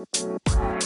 Música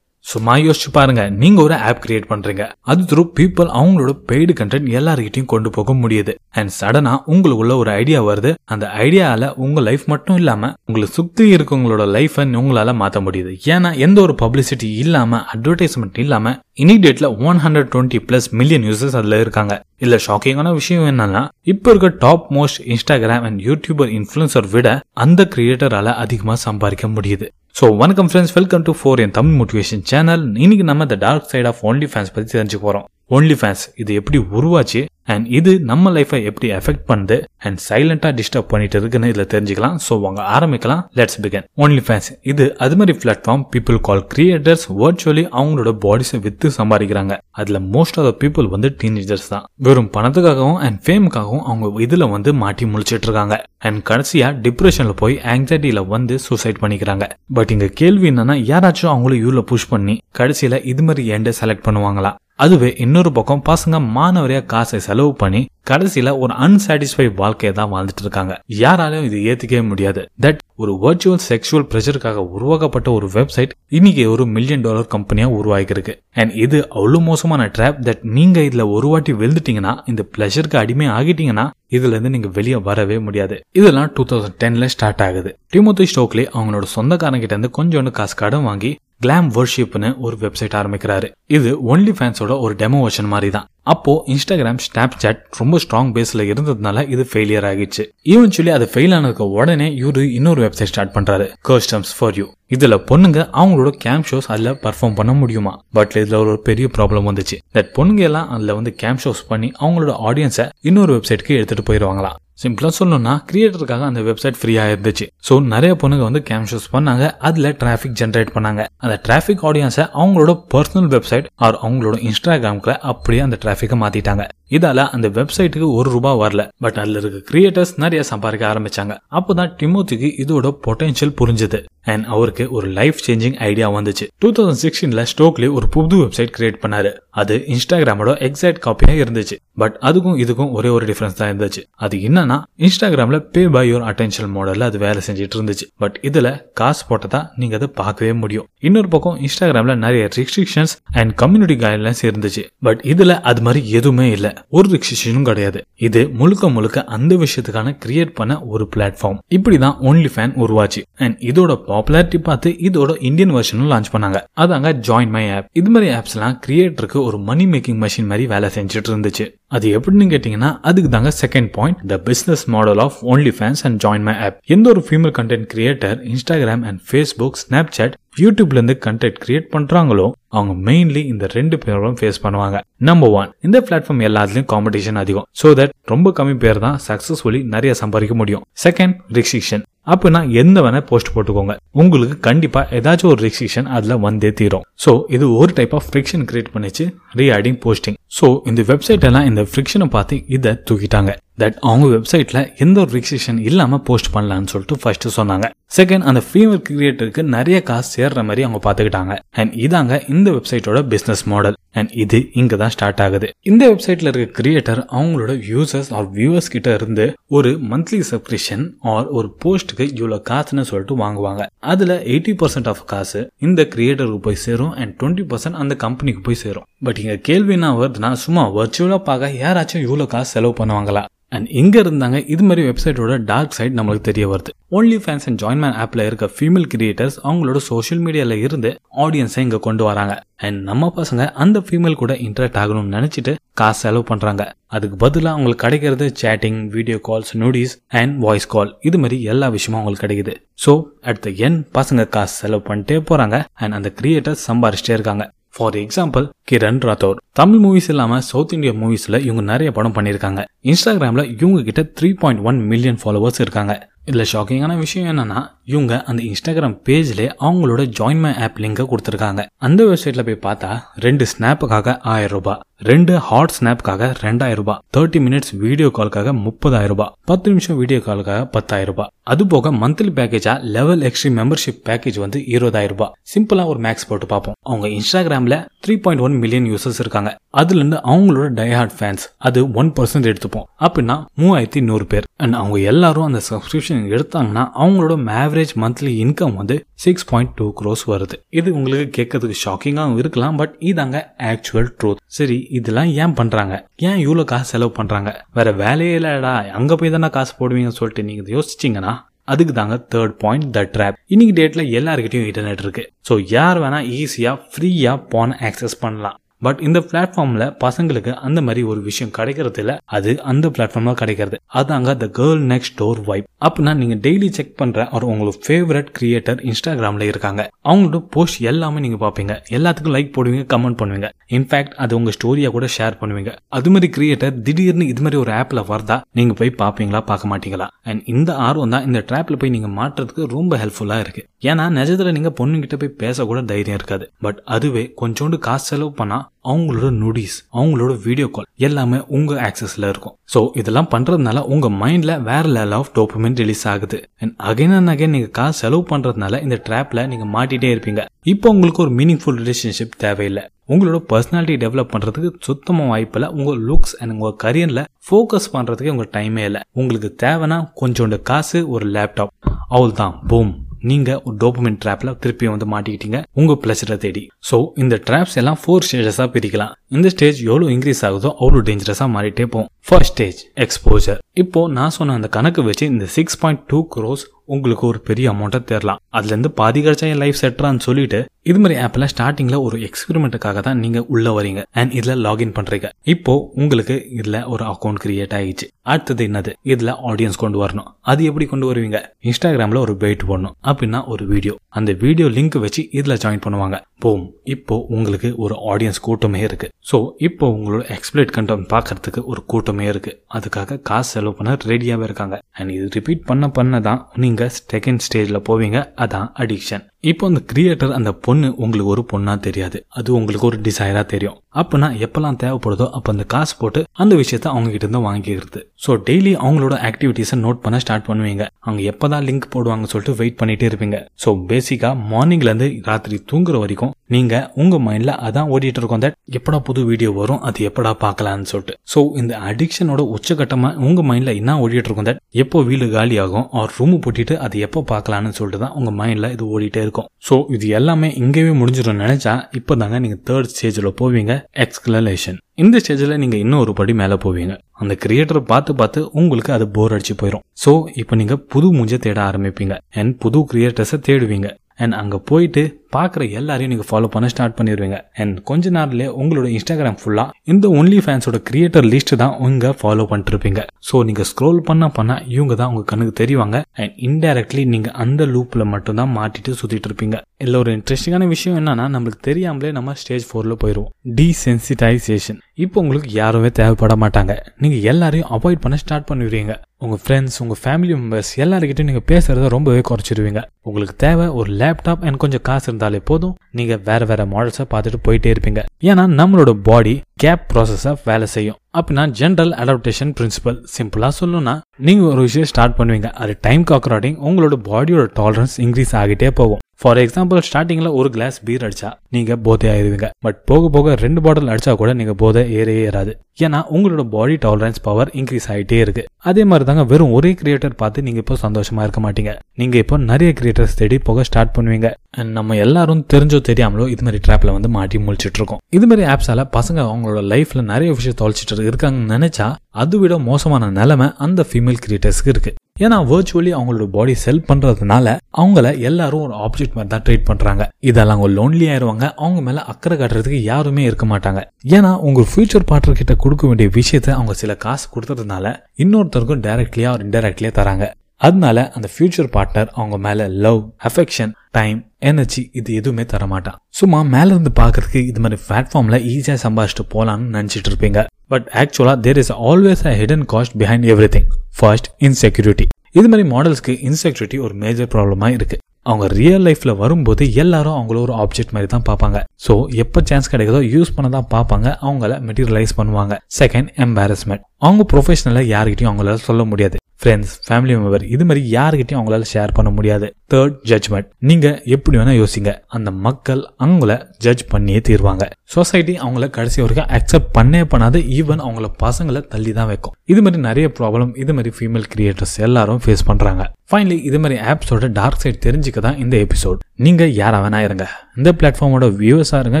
சும்மா யோசிச்சு பாருங்க. நீங்க ஒரு ஆப் கிரியேட் பண்றீங்க. அது த்ரூ பீப்புள் அவங்களோட பெய்டு கண்டென்ட் எல்லார்கிட்டையும் கொண்டு போக முடியுது. அண்ட் சடனா உங்களுக்குள்ள ஒரு ஐடியா வருது. அந்த ஐடியால உங்க லைஃப் மட்டும் இல்லாம உங்களை சுத்தி இருக்கவங்களோட லைஃபை உங்களால மாத்த முடியுது. ஏன்னா எந்த ஒரு பப்ளிசிட்டி இல்லாம அட்வர்டைஸ்மெண்ட் இல்லாம இனிடேட்ல one hundred twenty plus million users அதுல இருக்காங்க. இல்ல ஷாக்கிங்கான விஷயம் என்னன்னா இப்ப இருக்க top most Instagram and YouTuber influencer விட அந்த கிரியேட்டரால அதிகமா சம்பாதிக்க முடியுது. ஸோ வணக்கம் friends welcome to four N Tamil motivation channel இன்னைக்கு நம்ம the dark side of Only Fans பற்றி தெரிஞ்சு போகிறோம் ஒன்லி ஃபேன்ஸ் இது எப்படி உருவாச்சு? அண்ட் இது நம்ம லைஃபை எப்படி எஃபெக்ட் பண்ணுது அண்ட் சைலண்டாக டிஸ்டர்ப் பண்ணிட்டு இருக்குன்னு இதில் தெரிஞ்சுக்கலாம். ஸோ வாங்க ஆரம்பிக்கலாம். லெட்ஸ் பிகன் ஒன்லி ஃபேன்ஸ் இது அது மாதிரி platform people call creators virtually அவங்களோட பாடிஸை வித்து சம்பாதிக்கிறாங்க. அதில் மோஸ்ட் ஆஃப் த பீப்புள் வந்து டீனேஜர்ஸ் தான். வெறும் பணத்துக்காகவும் அண்ட் ஃபேமுக்காகவும் அவங்க இதில் வந்து மாட்டி முழிச்சிட்டு இருக்காங்க. அண்ட் கடைசியாக டிப்ரெஷனில் போய் ஆங்ஸைட்டியில் வந்து சூசைட் பண்ணிக்கிறாங்க. பட் இங்கே கேள்வி என்னன்னா யாராச்சும் அவங்கள யூல புஷ் பண்ணி கடைசியில் இது மாதிரி எண்டை செலக்ட் பண்ணுவாங்களா? அதுவே இன்னொரு பக்கம் பசங்க மாணவரையா காசை செலவு பண்ணி கடைசியில ஒரு அன்சாட்டிஸ்ஃபை வாழ்க்கையை தான் வாழ்ந்துட்டு இருக்காங்க. யாராலையும் இது ஏத்துக்கவே முடியாது. தட் ஒரு வர்ச்சுவல் செக்ஷுவல் ப்ரெஷருக்காக உருவாக்கப்பட்ட ஒரு வெப்சைட் இன்னைக்கு ஒரு மில்லியன் டாலர் கம்பெனியா உருவாகிருக்கு அண்ட் இது அவ்வளவு மோசமான ட்ராப் தட் நீங்க இதுல ஒரு வாட்டி விழுந்துட்டீங்கன்னா இந்த பிளஷருக்கு அடிமை ஆகிட்டீங்கன்னா இதுல இருந்து நீங்க வெளியே வரவே முடியாது. இதெல்லாம் டூ தௌசண்ட் டென்ல ஸ்டார்ட் ஆகுது. டிமோத்தி ஸ்டோக்லி அவங்களோட சொந்தக்காரங்க கிட்ட இருந்து கொஞ்சோண்டு காசு கடன் வாங்கி கிளாம் வர்ஷிப்னு ஒரு வெப்சைட் ஆரம்பிக்கிறாரு. இது ஒன்லி ஃபேன்ஸோட ஒரு டெமோ வெர்ஷன் மாதிரி தான் அப்போது இன்ஸ்டாகிராம் ஸ்னாப் சாட் ரொம்ப ஸ்ட்ராங் பேஸில் இருந்ததுனால இது ஃபெயிலியர் ஆகிடுச்சு. ஈவென்ச்சுவலி அது ஃபெயில் ஆனதுக்கு உடனே இவரு இன்னொரு வெப்சைட் ஸ்டார்ட் பண்ணுறாரு கஸ்டம்ஸ் ஃபார் யூ இதில் பொண்ணுங்க அவங்களோட கேம்ப் ஷோஸ் அதில் பர்ஃபார்ம் பண்ண முடியுமா? பட் இதில் ஒரு பெரிய ப்ராப்ளம் வந்துச்சு. தட் பொண்ணுங்க எல்லாம் அதில் வந்து கேம்ப் ஷோஸ் பண்ணி அவங்களோட ஆடியன்ஸை இன்னொரு வெப்சைட்க்கு எடுத்துகிட்டு போயிடுவாங்களா சிம்பிளா சொல்லணும்னா கிரியேட்டருக்காக அந்த வெப்சைட் ஃப்ரீயா இருந்துச்சு. ஸோ நிறைய பொண்ணுங்க வந்து கேம் ஷோஸ் பண்ணாங்க அதுல டிராஃபிக் ஜென்ரேட் பண்ணாங்க. அந்த டிராஃபிக் ஆடியன்ஸை அவங்களோட பர்சனல் வெப்சைட் ஆர் அவங்களோட இன்ஸ்டாகிராம்ல அப்படியே அந்த டிராஃபிக்கை மாத்திட்டாங்க. இதால அந்த வெப்சைட்டுக்கு ஒரு ரூபாய் வரல. பட் அதுல இருக்க கிரியேட்டர்ஸ் நிறைய சம்பாதிக்க ஆரம்பிச்சாங்க. அப்போதான் டிமோத்திக்கு இதோட பொட்டன்ஷியல் புரிஞ்சுது. அண்ட் அவருக்கு ஒரு லைஃப் சேஞ்சிங் ஐடியா வந்துச்சு. டூ தௌசண்ட் சிக்ஸ்டீன்ல ஸ்டோக்லி ஒரு புது வெப்சைட் கிரியேட் பண்ணாரு. அது இன்ஸ்டாகிராமோட எக்ஸாக்ட் காப்பியா இருந்துச்சு. பட் அதுக்கும் இதுக்கும் ஒரே ஒரு டிஃபரன்ஸ் தான் இருந்துச்சு. அது என்னன்னா இன்ஸ்டாகிராம்ல பே பை யோர் அட்டென்ஷன் மாடல்ல அது வேலை செஞ்சுட்டு இருந்துச்சு. பட் இதுல காசு போட்டதா நீங்க அதை பார்க்கவே முடியும். இன்னொரு பக்கம் இன்ஸ்டாகிராம்ல நிறைய ரெஸ்ட்ரிக்ஷன்ஸ் அண்ட் கம்யூனிட்டி கைட்லைன்ஸ் இருந்துச்சு. பட் இதுல அது மாதிரி எதுவுமே இல்ல. ஒரு ரெஸ்ட்ரிக்ஷனும் கிடையாது. இது முழுக்க முழுக்க அந்த விஷயத்துக்கான கிரியேட் பண்ண ஒரு பிளாட்ஃபார்ம் இப்படிதான் ஒன்லி ஃபேன் உருவாச்சு. அண்ட் இதோட பாப்புலாரிட்டி பார்த்து இதோட இந்தியன் வெர்ஷனும் லான்ச் பண்ணாங்க. அதாங்க ஜாயின் மை ஆப் இது மாதிரி ஆப்ஸ் எல்லாம் கிரியேட்டருக்கு ஒரு மணி மேக்கிங் மெஷின் மாதிரி வேலை செஞ்சுட்டு இருந்துச்சு. அது எப்படின்னு கேட்டீங்கன்னா அதுக்கு தாங்க second point the business model of Only Fans and join my app எந்த ஒரு female content creator Instagram and Facebook Snapchat யூடியூப்ல இருந்து கண்டென்ட் கிரியேட் பண்றாங்களோ அவங்க மெயின்லி இந்த ரெண்டு பேரும் ஃபேஸ் பண்ணுவாங்க. நம்பர் ஒன் இந்த பிளாட்ஃபார்ம் எல்லாத்துலயும் காம்படிஷன் அதிகம். சோ தட் ரொம்ப கம்மி பேர் தான் சக்சஸ்ஃபுல்லி நிறைய சம்பாதிக்க முடியும். செகண்ட் ரெஸ்ட்ரிக்ஷன் அப்படின்னா எந்த வேணா போஸ்ட் போட்டுக்கோங்க. உங்களுக்கு கண்டிப்பா ஏதாச்சும் ஒரு ரெஸ்ட்ரிக்ஷன் அதுல வந்தே தீரும். சோ இது ஒரு டைப் ஆஃப் ஃப்ரிக்ஷன் கிரியேட் பண்ணிச்சு ரீஆடிங் போஸ்டிங் சோ இந்த வெப்சைட் எல்லாம் இந்த ஃப்ரிக்ஷனை பார்த்து இதை தூக்கிட்டாங்க. தட் அவங்க வெப்சைட்ல எந்த ஒரு ரெஸ்ட்ரிக்ஷன் இல்லாம போஸ்ட் பண்ணலாம்னு சொல்லிட்டு ஃபர்ஸ்ட் சொன்னாங்க. செகண்ட் அந்த ஃபீமேல் கிரியேட்டருக்கு நிறைய காசு சேர்ற மாதிரி அவங்க பாத்துக்கிட்டாங்க அண்ட் இதாங்க இந்த இந்த வெப்சைட்டோட பிஸ்னஸ் மாடல் அண்ட் இது இங்க தான் ஸ்டார்ட் ஆகுது. இந்த வெப்சைட்ல இருக்க கிரியேட்டர் அவங்களோட யூசர்ஸ் ஆர் வியூவர்ஸ் கிட்ட இருந்து ஒரு மந்த்லி சப்ஸ்கிரிப்ஷன் ஆர் ஒரு போஸ்ட்டுக்கு இவ்வளவு காசுன்னு சொல்லிட்டு வாங்குவாங்க. அதுல எயிட்டி பர்சன்ட் ஆஃப் காசு இந்த கிரியேட்டருக்கு போய் சேரும் அண்ட் டுவெண்ட்டி பர்சன்ட் அந்த கம்பெனிக்கு போய் சேரும். பட் இங்க கேள்வி என்ன வருதுன்னா சும்மா வர்ச்சுவலா பார்க்க யாராச்சும் இவ்வளவு காசு செலவு பண்ணுவாங்களா? அண்ட் இங்கே இருந்தாங்க இது மாதிரி வெப்சைட்டோட டார்க் சைட் நம்மளுக்கு தெரிய வருது. ஒன்லி ஃபேன்ஸ் அண்ட் ஜாயின்மேன் ஆப்பில் இருக்க ஃபீமேல் கிரியேட்டர்ஸ் அவங்களோட சோஷியல் மீடியாவில் இருந்து ஆடியன்ஸை இங்கே கொண்டு வராங்க. அண்ட் நம்ம பசங்க அந்த ஃபீமேல் கூட இன்டராக்ட் ஆகணும்னு நினச்சிட்டு காசு செலவு பண்ணுறாங்க அதுக்கு பதிலாக அவங்களுக்கு கிடைக்கிறது சேட்டிங் வீடியோ கால்ஸ் நோடிஸ் அண்ட் வாய்ஸ் கால் இது மாதிரி எல்லா விஷயமும் அவங்களுக்கு கிடைக்குது. ஸோ அட் த என் பசங்க காசு செலவு பண்ணிட்டே போகிறாங்க அண்ட் அந்த கிரியேட்டர்ஸ் சம்பாரிச்சிட்டே இருக்காங்க. For example Kiran Rathore Tamil movies இல்லாமல் சவுத் இந்தியா மூவிஸில் இவங்க நிறைய படம் பண்ணியிருக்காங்க. இன்ஸ்டாகிராமில் இவங்க கிட்ட three point one million followers இருக்காங்க. இதில் ஷாக்கிங்கான விஷயம் என்னன்னா இவங்க அந்த இன்ஸ்டாகிராம் பேஜ்ல அவங்களோட ஜாயின் மை ஆப் லிங்கை கொடுத்துருக்காங்க. அந்த வெப்சைட்ல போய் பார்த்தா ரெண்டு ஸ்னாப்புக்காக ஆயிரம் ரூபாய் ரெண்டு ஹாட் ஸ்னாப்காக ரெண்டாயிரம் ரூபாய் தேர்ட்டி மினிட்ஸ் வீடியோ கால்க்காக முப்பதாயிரம் ரூபாய் பத்து நிமிஷம் வீடியோ காலுக்காக பத்தாயிரம் ரூபாய். அது போக மந்த்லி பேக்கேஜா லெவல் எக்ஸ்ட்ரீம் மெம்பர்ஷிப் பேக்கேஜ் வந்து இருபதாயிரம் ரூபாய். சிம்பிளா ஒரு மேக்ஸ் போட்டு பார்ப்போம். அவங்க இன்ஸ்டாகிராம்ல three point one million users இருக்காங்க. அதுல இருந்து அவங்களோட டயஹார்ட் ஃபேன்ஸ் அது ஒன் பர்சன்ட் எடுத்துப்போம். அப்படின்னா மூவாயிரத்தி நூறு பேர். அண்ட் அவங்க எல்லாரும் அந்த சப்ஸ்கிரிப்ஷன் எடுத்தாங்கன்னா அவங்களோட ஆவரேஜ் மந்த்லி இன்கம் வந்து சிக்ஸ் பாயிண்ட் டூ க்ரோஸ் வருது. இது உங்களுக்கு கேட்கறதுக்கு ஷாக்கிங்காகவும் இருக்கலாம் பட் இதாங்க ஆக்சுவல் ட்ரூத் சரி இதெல்லாம் ஏன் பண்றாங்க? ஏன் இவ்வளோ காசு செலவு பண்றாங்க? வேற வேலையே இல்லடா. அங்க போய் தானே காசு போடுவீங்கன்னு சொல்லிட்டு நீங்க யோசிச்சிங்கன்னா யோசிச்சீங்கன்னா அதுக்கு தாங்க தேர்ட் பாயிண்ட் த ட்ராப் இன்னைக்கு டேட்ல எல்லாருக்கிட்டையும் இன்டர்நெட் இருக்கு. ஸோ யார் வேணா ஈஸியா ஃப்ரீயா போன ஆக்சஸ் பண்ணலாம். பட் இந்த பிளாட்ஃபார்ம்ல பசங்களுக்கு அந்த மாதிரி ஒரு விஷயம் கிடைக்கிறது இல்ல அது அந்த பிளாட்ஃபார்ம்ல கிடைக்கிறது. அதாங்க the girl next door vibe அப்படின்னா நீங்க டெய்லி செக் பண்ற ஒரு உங்களுக்கு ஃபேவரட் கிரியேட்டர் இன்ஸ்டாகிராம்ல இருக்காங்க. அவங்களோட போஸ்ட் எல்லாமே நீங்க பாப்பீங்க எல்லாத்துக்கும் லைக் போடுவீங்க கமெண்ட் பண்ணுவீங்க. இன்ஃபேக்ட் அது உங்க ஸ்டோரியா கூட ஷேர் பண்ணுவீங்க. அது மாதிரி கிரியேட்டர் திடீர்னு இது மாதிரி ஒரு ஆப்ல வரதா நீங்க போய் பாப்பீங்களா பார்க்க மாட்டீங்களா? அண்ட் இந்த ஆர்வம் தான் இந்த ட்ராப்ல போய் நீங்க மாட்டுறதுக்கு ரொம்ப ஹெல்ப்ஃபுல்லா இருக்கு. ஏன்னா நிஜத்துல நீங்க பொண்ணுங்கிட்ட போய் பேச கூட தைரியம் இருக்காது. பட் அதுவே கொஞ்சோண்டு காசு செலவு பண்ணா அவங்களோட நொடிஸ் அவங்களோட வீடியோ கால் எல்லாமே உங்கள் ஆக்சஸில் இருக்கும். ஸோ இதெல்லாம் பண்ணுறதுனால உங்கள் மைண்டில் வேற லெவல் ஆஃப் டோப்பமின் ரிலீஸ் ஆகுது. அண்ட் அகைன் அண்ட் அகைன் நீங்கள் காசு செலவு பண்ணுறதுனால இந்த ட்ராப்பில் நீங்கள் மாட்டிகிட்டே இருப்பீங்க. இப்போ உங்களுக்கு ஒரு மீனிங்ஃபுல் ரிலேஷன்ஷிப் தேவையில்லை. உங்களோட பர்சனாலிட்டி டெவலப் பண்ணுறதுக்கு சுத்தமாக வாய்ப்பில் உங்கள் லுக்ஸ் அண்ட் உங்கள் கரியரில் ஃபோக்கஸ் பண்ணுறதுக்கு உங்கள் டைமே இல்லை. உங்களுக்கு தேவைன்னா கொஞ்சோண்டு காசு ஒரு லேப்டாப் அவள் தான் பூம் நீங்கள் ஒரு டோப்புமெண்ட் ட்ராப்பில் திருப்பி வந்து மாட்டிக்கிட்டீங்க. உங்கள் பிளஸரை தேடி. ஸோ இந்த ட்ராப்ஸ் எல்லாம் ஃபோர் ஸ்டேஜஸாக பிரிக்கலாம். இந்த ஸ்டேஜ் எவ்வளோ இன்க்ரீஸ் ஆகுதோ அவ்வளோ டேஞ்சரஸாக மாறிட்டே போகும். ஃபர்ஸ்ட் ஸ்டேஜ் எக்ஸ்போஜர் இப்போ நான் சொன்ன அந்த கணக்கு வச்சு இந்த சிக்ஸ் பாயிண்ட் டூ க்ரோஸ் உங்களுக்கு ஒரு பெரிய அமௌண்ட்டை தரலாம் அதுலேருந்து பாதி கிடச்சா என் லைஃப் செட்ரான்னு சொல்லிட்டு இது மாதிரி ஆப்பில் ஸ்டார்டிங்கில் ஒரு எக்ஸ்பெரிமெண்ட்டுக்காக தான் நீங்கள் உள்ளே வரீங்க அண்ட் இதில் லாகின் பண்ணுறீங்க இப்போ உங்களுக்கு இதில் ஒரு அக்கௌண்ட் கிரியேட் ஆகிடுச்சு அடுத்தது என்னது? இதில் ஆடியன்ஸ் கொண்டு வரணும். அது எப்படி கொண்டு வருவீங்க? இன்ஸ்டாகிராமில் ஒரு பெய்ட் போடணும். அப்படின்னா ஒரு வீடியோ அந்த வீடியோ லிங்க் வச்சு இதில் ஜாயின் பண்ணுவாங்க. போம் இப்போ உங்களுக்கு ஒரு ஆடியன்ஸ் கூட்டமே இருக்கு. ஸோ இப்போ உங்களோட எக்ஸ்பிளைட் கண்டென்ட் பார்க்கறதுக்கு ஒரு கூட்டமே இருக்கு. அதுக்காக காசு செலவு பண்ண ரெடியாகவே இருக்காங்க. அண்ட் இது ரிப்பீட் பண்ண பண்ண தான் நீங்கள் செகண்ட் ஸ்டேஜில் போவீங்க. அதான் அடிக்ஷன் இப்போ அந்த கிரியேட்டர் அந்த பொண்ணு உங்களுக்கு ஒரு பொண்ணா தெரியாது. அது உங்களுக்கு ஒரு டிசைரா தெரியும். அப்பனா எப்பெல்லாம் தேவைப்படுதோ அப்ப அந்த காசு போட்டு அந்த விஷயத்த அவங்க கிட்ட இருந்து வாங்கிக்கிறது. ஸோ டெய்லி அவங்களோட ஆக்டிவிட்டிஸை நோட் பண்ண ஸ்டார்ட் பண்ணுவீங்க. அவங்க எப்பதான் லிங்க் போடுவாங்கன்னு சொல்லிட்டு வெயிட் பண்ணிட்டே இருப்பீங்க. ஸோ பேசிக்கா மார்னிங்ல இருந்து ராத்திரி தூங்குற வரைக்கும் நீங்க உங்க மைண்ட்ல அதான் ஓடிட்டு இருக்கோம். தட் எப்படா புது வீடியோ வரும் அது எப்படா பார்க்கலாம்னு சொல்லிட்டு. ஸோ இந்த அடிக்ஷனோட உச்சகட்டமா உங்க மைண்ட்ல என்ன ஓடிட்டு இருக்கும்? தட் எப்போ வீடு காலி ஆகும் அவர் ரூம் போட்டிட்டு அது எப்போ பார்க்கலாம்னு சொல்லிட்டு தான் உங்க மைண்ட்ல இது ஓடிட்டே இருக்கும். இருக்கும். ஸோ இது எல்லாமே இங்கேயே முடிஞ்சிடும் நினைச்சா இப்போதாங்க நீங்க தேர்ட் ஸ்டேஜில் போவீங்க எக்ஸ்கலேஷன் இந்த ஸ்டேஜில் நீங்க இன்னும் ஒரு படி மேலே போவீங்க. அந்த கிரியேட்டரை பார்த்து பார்த்து உங்களுக்கு அது போர் அடிச்சு போயிடும் ஸோ இப்போ நீங்க புது மூஞ்சை தேட ஆரம்பிப்பீங்க. அண்ட் புது கிரியேட்டர்ஸை தேடுவீங்க. அண்ட் அங்கே போயிட்டு பார்க்குற எல்லாரையும் நீங்கள் ஃபாலோ பண்ண ஸ்டார்ட் பண்ணிடுவீங்க. அண்ட் கொஞ்ச நேரத்திலே உங்களோட இன்ஸ்டாகிராம் ஃபுல்லாக இந்த ஒன்லி ஃபேன்ஸோட கிரியேட்டர் லிஸ்ட் தான் உங்க ஃபாலோ பண்ணிருப்பீங்க. ஸோ நீங்கள் ஸ்க்ரோல் பண்ண பண்ண இவங்க தான் உங்கள் கண்ணுக்கு தெரிவாங்க. அண்ட் இன்டெரக்ட்லி நீங்கள் அந்த லூப்பில் மட்டும்தான் மாட்டிட்டு சுற்றிட்டு இருப்பீங்க. இதில் ஒரு இன்ட்ரெஸ்டிங்கான விஷயம் என்னன்னா நம்மளுக்கு தெரியாமலே நம்ம ஸ்டேஜ் ஃபோரில் போயிடுவோம் டீசென்சிட்டைசேஷன் இப்போ உங்களுக்கு யாருமே தேவைப்பட மாட்டாங்க. நீங்கள் எல்லாரையும் அவாய்ட் பண்ண ஸ்டார்ட் பண்ணிடுவீங்க. உங்கள் ஃப்ரெண்ட்ஸ் உங்கள் ஃபேமிலி மெம்பர்ஸ் எல்லாருக்கிட்டையும் நீங்கள் பேசுகிறத ரொம்பவே குறைச்சிருவீங்க உங்களுக்கு தேவை ஒரு லேப்டாப் அண்ட் கொஞ்சம் காசு இருந்தால் போதும். நீங்க வேற வேற மாடல்ஸை பார்த்துட்டு போயிட்டே இருப்பீங்க. ஏன்னா நம்மளோட பாடி கேப் ப்ராசஸை வேலை செய்யும். அப்படின்னா ஜென்ரல் அடாப்டேஷன் பிரின்சிபல் சிம்பிளா சொல்லணும்னா நீங்க ஒரு விஷயம் ஸ்டார்ட் பண்ணுவீங்க. அது டைம் அக்கார்டிங் உங்களோட பாடியோட டாலரன்ஸ் இன்க்ரீஸ் ஆகிட்டே போகும். ஃபார் எக்ஸாம்பிள் ஸ்டார்டிங்கில் ஒரு கிளாஸ் பீர் அடிச்சா நீங்கள் போதை ஆயிருவீங்க. பட் போக போக ரெண்டு பாட்டில் அடிச்சா கூட நீங்கள் போதை ஏறவே ஏறாது. ஏன்னா உங்களோட பாடி டாலரன்ஸ் பவர் இன்க்ரீஸ் ஆகிட்டே இருக்கு. அதே மாதிரி தாங்க வெறும் ஒரே கிரியேட்டர் பார்த்து நீங்கள் இப்போ சந்தோஷமாக இருக்க மாட்டீங்க. நீங்கள் இப்போ நிறைய கிரியேட்டர்ஸ் தேடி போக ஸ்டார்ட் பண்ணுவீங்க. அண்ட் நம்ம எல்லாரும் தெரிஞ்சோ தெரியாமலோ இது மாதிரி ட்ராப்பில் வந்து மாட்டி முழிச்சிட்டு இருக்கோம் இது மாதிரி ஆப்ஸால் பசங்க அவங்களோட லைஃப்பில் நிறைய விஷயம் தொலைச்சிட்டு இருக்காங்கன்னு நினச்சா அதை விட மோசமான நிலைமை அந்த ஃபீமேல் கிரியேட்டர்ஸ்க்கு இருக்கு. ஏன்னா வர்ச்சுவலி அவங்களோட பாடி செல் பண்றதுனால அவங்கள எல்லாரும் ஒரு ஆப்ஜெக்ட் மாதிரி தான் ட்ரீட் பண்றாங்க. இதெல்லாம் அவங்க லோன்லி ஆயிருவாங்க. அவங்க மேல அக்கறை காட்டுறதுக்கு யாருமே இருக்க மாட்டாங்க. ஏன்னா உங்க ஃபியூச்சர் பார்ட்னர் கிட்ட கொடுக்க வேண்டிய விஷயத்த அவங்க சில காசு கொடுத்ததுனால இன்னொருத்தருக்கும் டைரக்ட்லியா ஒரு இன்டைரக்ட்லியா தராங்க. அதனால அந்த ஃபியூச்சர் பார்ட்னர் அவங்க மேல லவ் அஃபெக்ஷன் டைம் எனர்ஜி இது எதுவுமே தரமாட்டான். சும்மா மேல இருந்து பாக்குறதுக்கு இது மாதிரி பிளாட்ஃபார்ம்ல ஈஸியா சம்பாதிச்சுட்டு போலான்னு நினைச்சிட்டு இருப்பீங்க. பட் ஆக்சுவலா there is always a hidden cost behind everything first insecurity இது மாதிரி மாடல்ஸ்க்கு இன்செக்யூரிட்டி ஒரு மேஜர் ப்ராப்ளமா இருக்கு. அவங்க ரியல் லைஃப்ல வரும்போது எல்லாரும் அவங்கள ஒரு ஆப்ஜெக்ட் மாதிரி தான் பார்ப்பாங்க. ஸோ எப்போ சான்ஸ் கிடைக்குதோ யூஸ் பண்ண தான் பார்ப்பாங்க. அவங்கள மெட்டீரியலைஸ் பண்ணுவாங்க. செகண்ட் எம்பாரஸ்மெண்ட் அவங்க ப்ரொஃபஷனல யார்கிட்டயும் அவங்களால சொல்ல முடியாது. ஃப்ரெண்ட்ஸ் ஃபேமிலி மெம்பர் இது மாதிரி யாருக்கிட்டையும் அவங்களால ஷேர் பண்ண முடியாது. தேர்ட் ஜட்ஜ்மெண்ட் நீங்க எப்படி வேணா யோசிங்க. அந்த மக்கள் அவங்கள ஜட்ஜ் பண்ணியே தீர்வாங்க. சொசைட்டி அவங்கள கடைசி வரைக்கும் அக்செப்ட் பண்ணே பண்ணாது ஈவன் அவங்கள பசங்களை தள்ளி தான் வைக்கும். இது மாதிரி நிறைய ப்ராப்ளம் இது மாதிரி ஃபீமேல் கிரியேட்டர்ஸ் எல்லாரும் ஃபேஸ் பண்றாங்க. ஃபைனலி இது மாதிரி ஆப்ஸோட டார்க் சைட் தெரிஞ்சுக்க தான் இந்த எபிசோட் நீங்க யாரா வேணா இருங்க. இந்த பிளாட்ஃபார்மோட வியூவர்ஸா இருங்க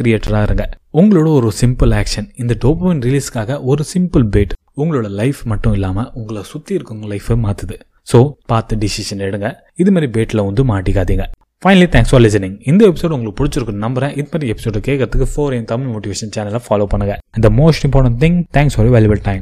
கிரியேட்டரா இருங்க. உங்களோட ஒரு சிம்பிள் ஆக்ஷன் இந்த டோபமின் ரிலீஸ்க்காக ஒரு சிம்பிள் பேட் உங்களோட லைஃப் மட்டும் இல்லாமல் உங்களை சுற்றி இருக்கவங்க லைஃபை மாற்றுது ஸோ பார்த்து டிசிஷன் எடுங்க. இது மாதிரி பேட்டில் வந்து மாட்டிக்காதீங்க. ஃபைனலி தேங்க்ஸ் ஃபார் லிசனிங் இந்த எபிசோட் உங்களுக்கு பிடிச்சிருக்குன்னு நம்புறேன். இது மாதிரி எபிசோட கேட்கறதுக்கு ஃபோர் என் தமிழ் மோட்டிவேஷன் சேனலை ஃபாலோ பண்ணுங்க. இந்த most important thing thanks for valuable time